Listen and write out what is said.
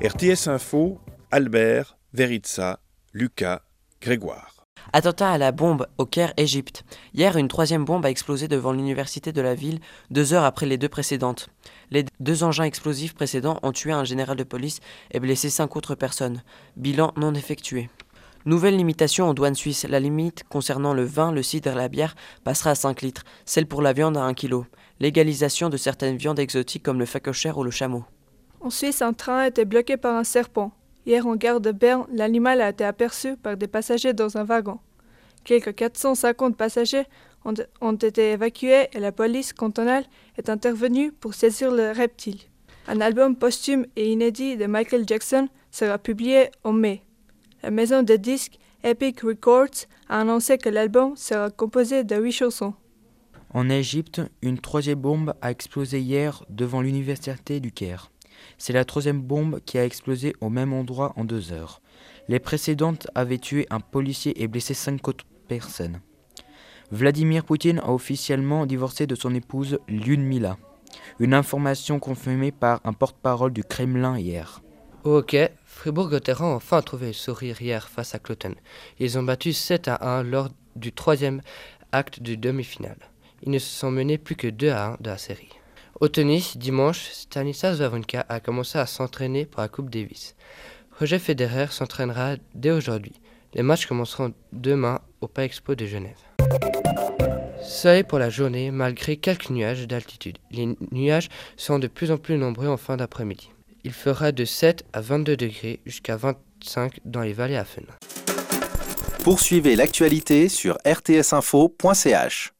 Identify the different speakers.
Speaker 1: RTS Info, Albert, Veritza, Lucas, Grégoire.
Speaker 2: Attentat à la bombe au Caire, Égypte. Hier, une troisième bombe a explosé devant l'université de la ville, deux heures après les deux précédentes. Les deux engins explosifs précédents ont tué un général de police et blessé cinq autres personnes. Bilan non effectué. Nouvelle limitation en douane suisse. La limite concernant le vin, le cidre et la bière passera à 5 litres, celle pour la viande à 1 kg. Légalisation de certaines viandes exotiques comme le phacochère ou le chameau.
Speaker 3: En Suisse, un train a été bloqué par un serpent. Hier, en gare de Berne, l'animal a été aperçu par des passagers dans un wagon. Quelques 450 passagers ont, ont, été évacués et la police cantonale est intervenue pour saisir le reptile. Un album posthume et inédit de Michael Jackson sera publié en mai. La maison de disques Epic Records a annoncé que l'album sera composé de huit chansons.
Speaker 4: En Égypte, une troisième bombe a explosé hier devant l'université du Caire. C'est la troisième bombe qui a explosé au même endroit en deux heures. Les précédentes avaient tué un policier et blessé cinq autres personnes. Vladimir Poutine a officiellement divorcé de son épouse Lyudmila. Une information confirmée par un porte-parole du Kremlin hier.
Speaker 5: Hockey, Fribourg-Gotteron a enfin trouvé le sourire hier face à Cloten. Ils ont battu 7 à 1 lors du troisième acte du demi-finale. Ils ne se sont menés plus que 2 à 1 de la série. Au tennis, dimanche, Stanislas Wawrinka a commencé à s'entraîner pour la Coupe Davis. Roger Federer s'entraînera dès aujourd'hui. Les matchs commenceront demain au Pas Expo de Genève. Soleil pour la journée malgré quelques nuages d'altitude. Les nuages sont de plus en plus nombreux en fin d'après-midi. Il fera de 7 à 22 degrés jusqu'à 25 dans les vallées à Fun.
Speaker 6: Poursuivez l'actualité sur rtsinfo.ch.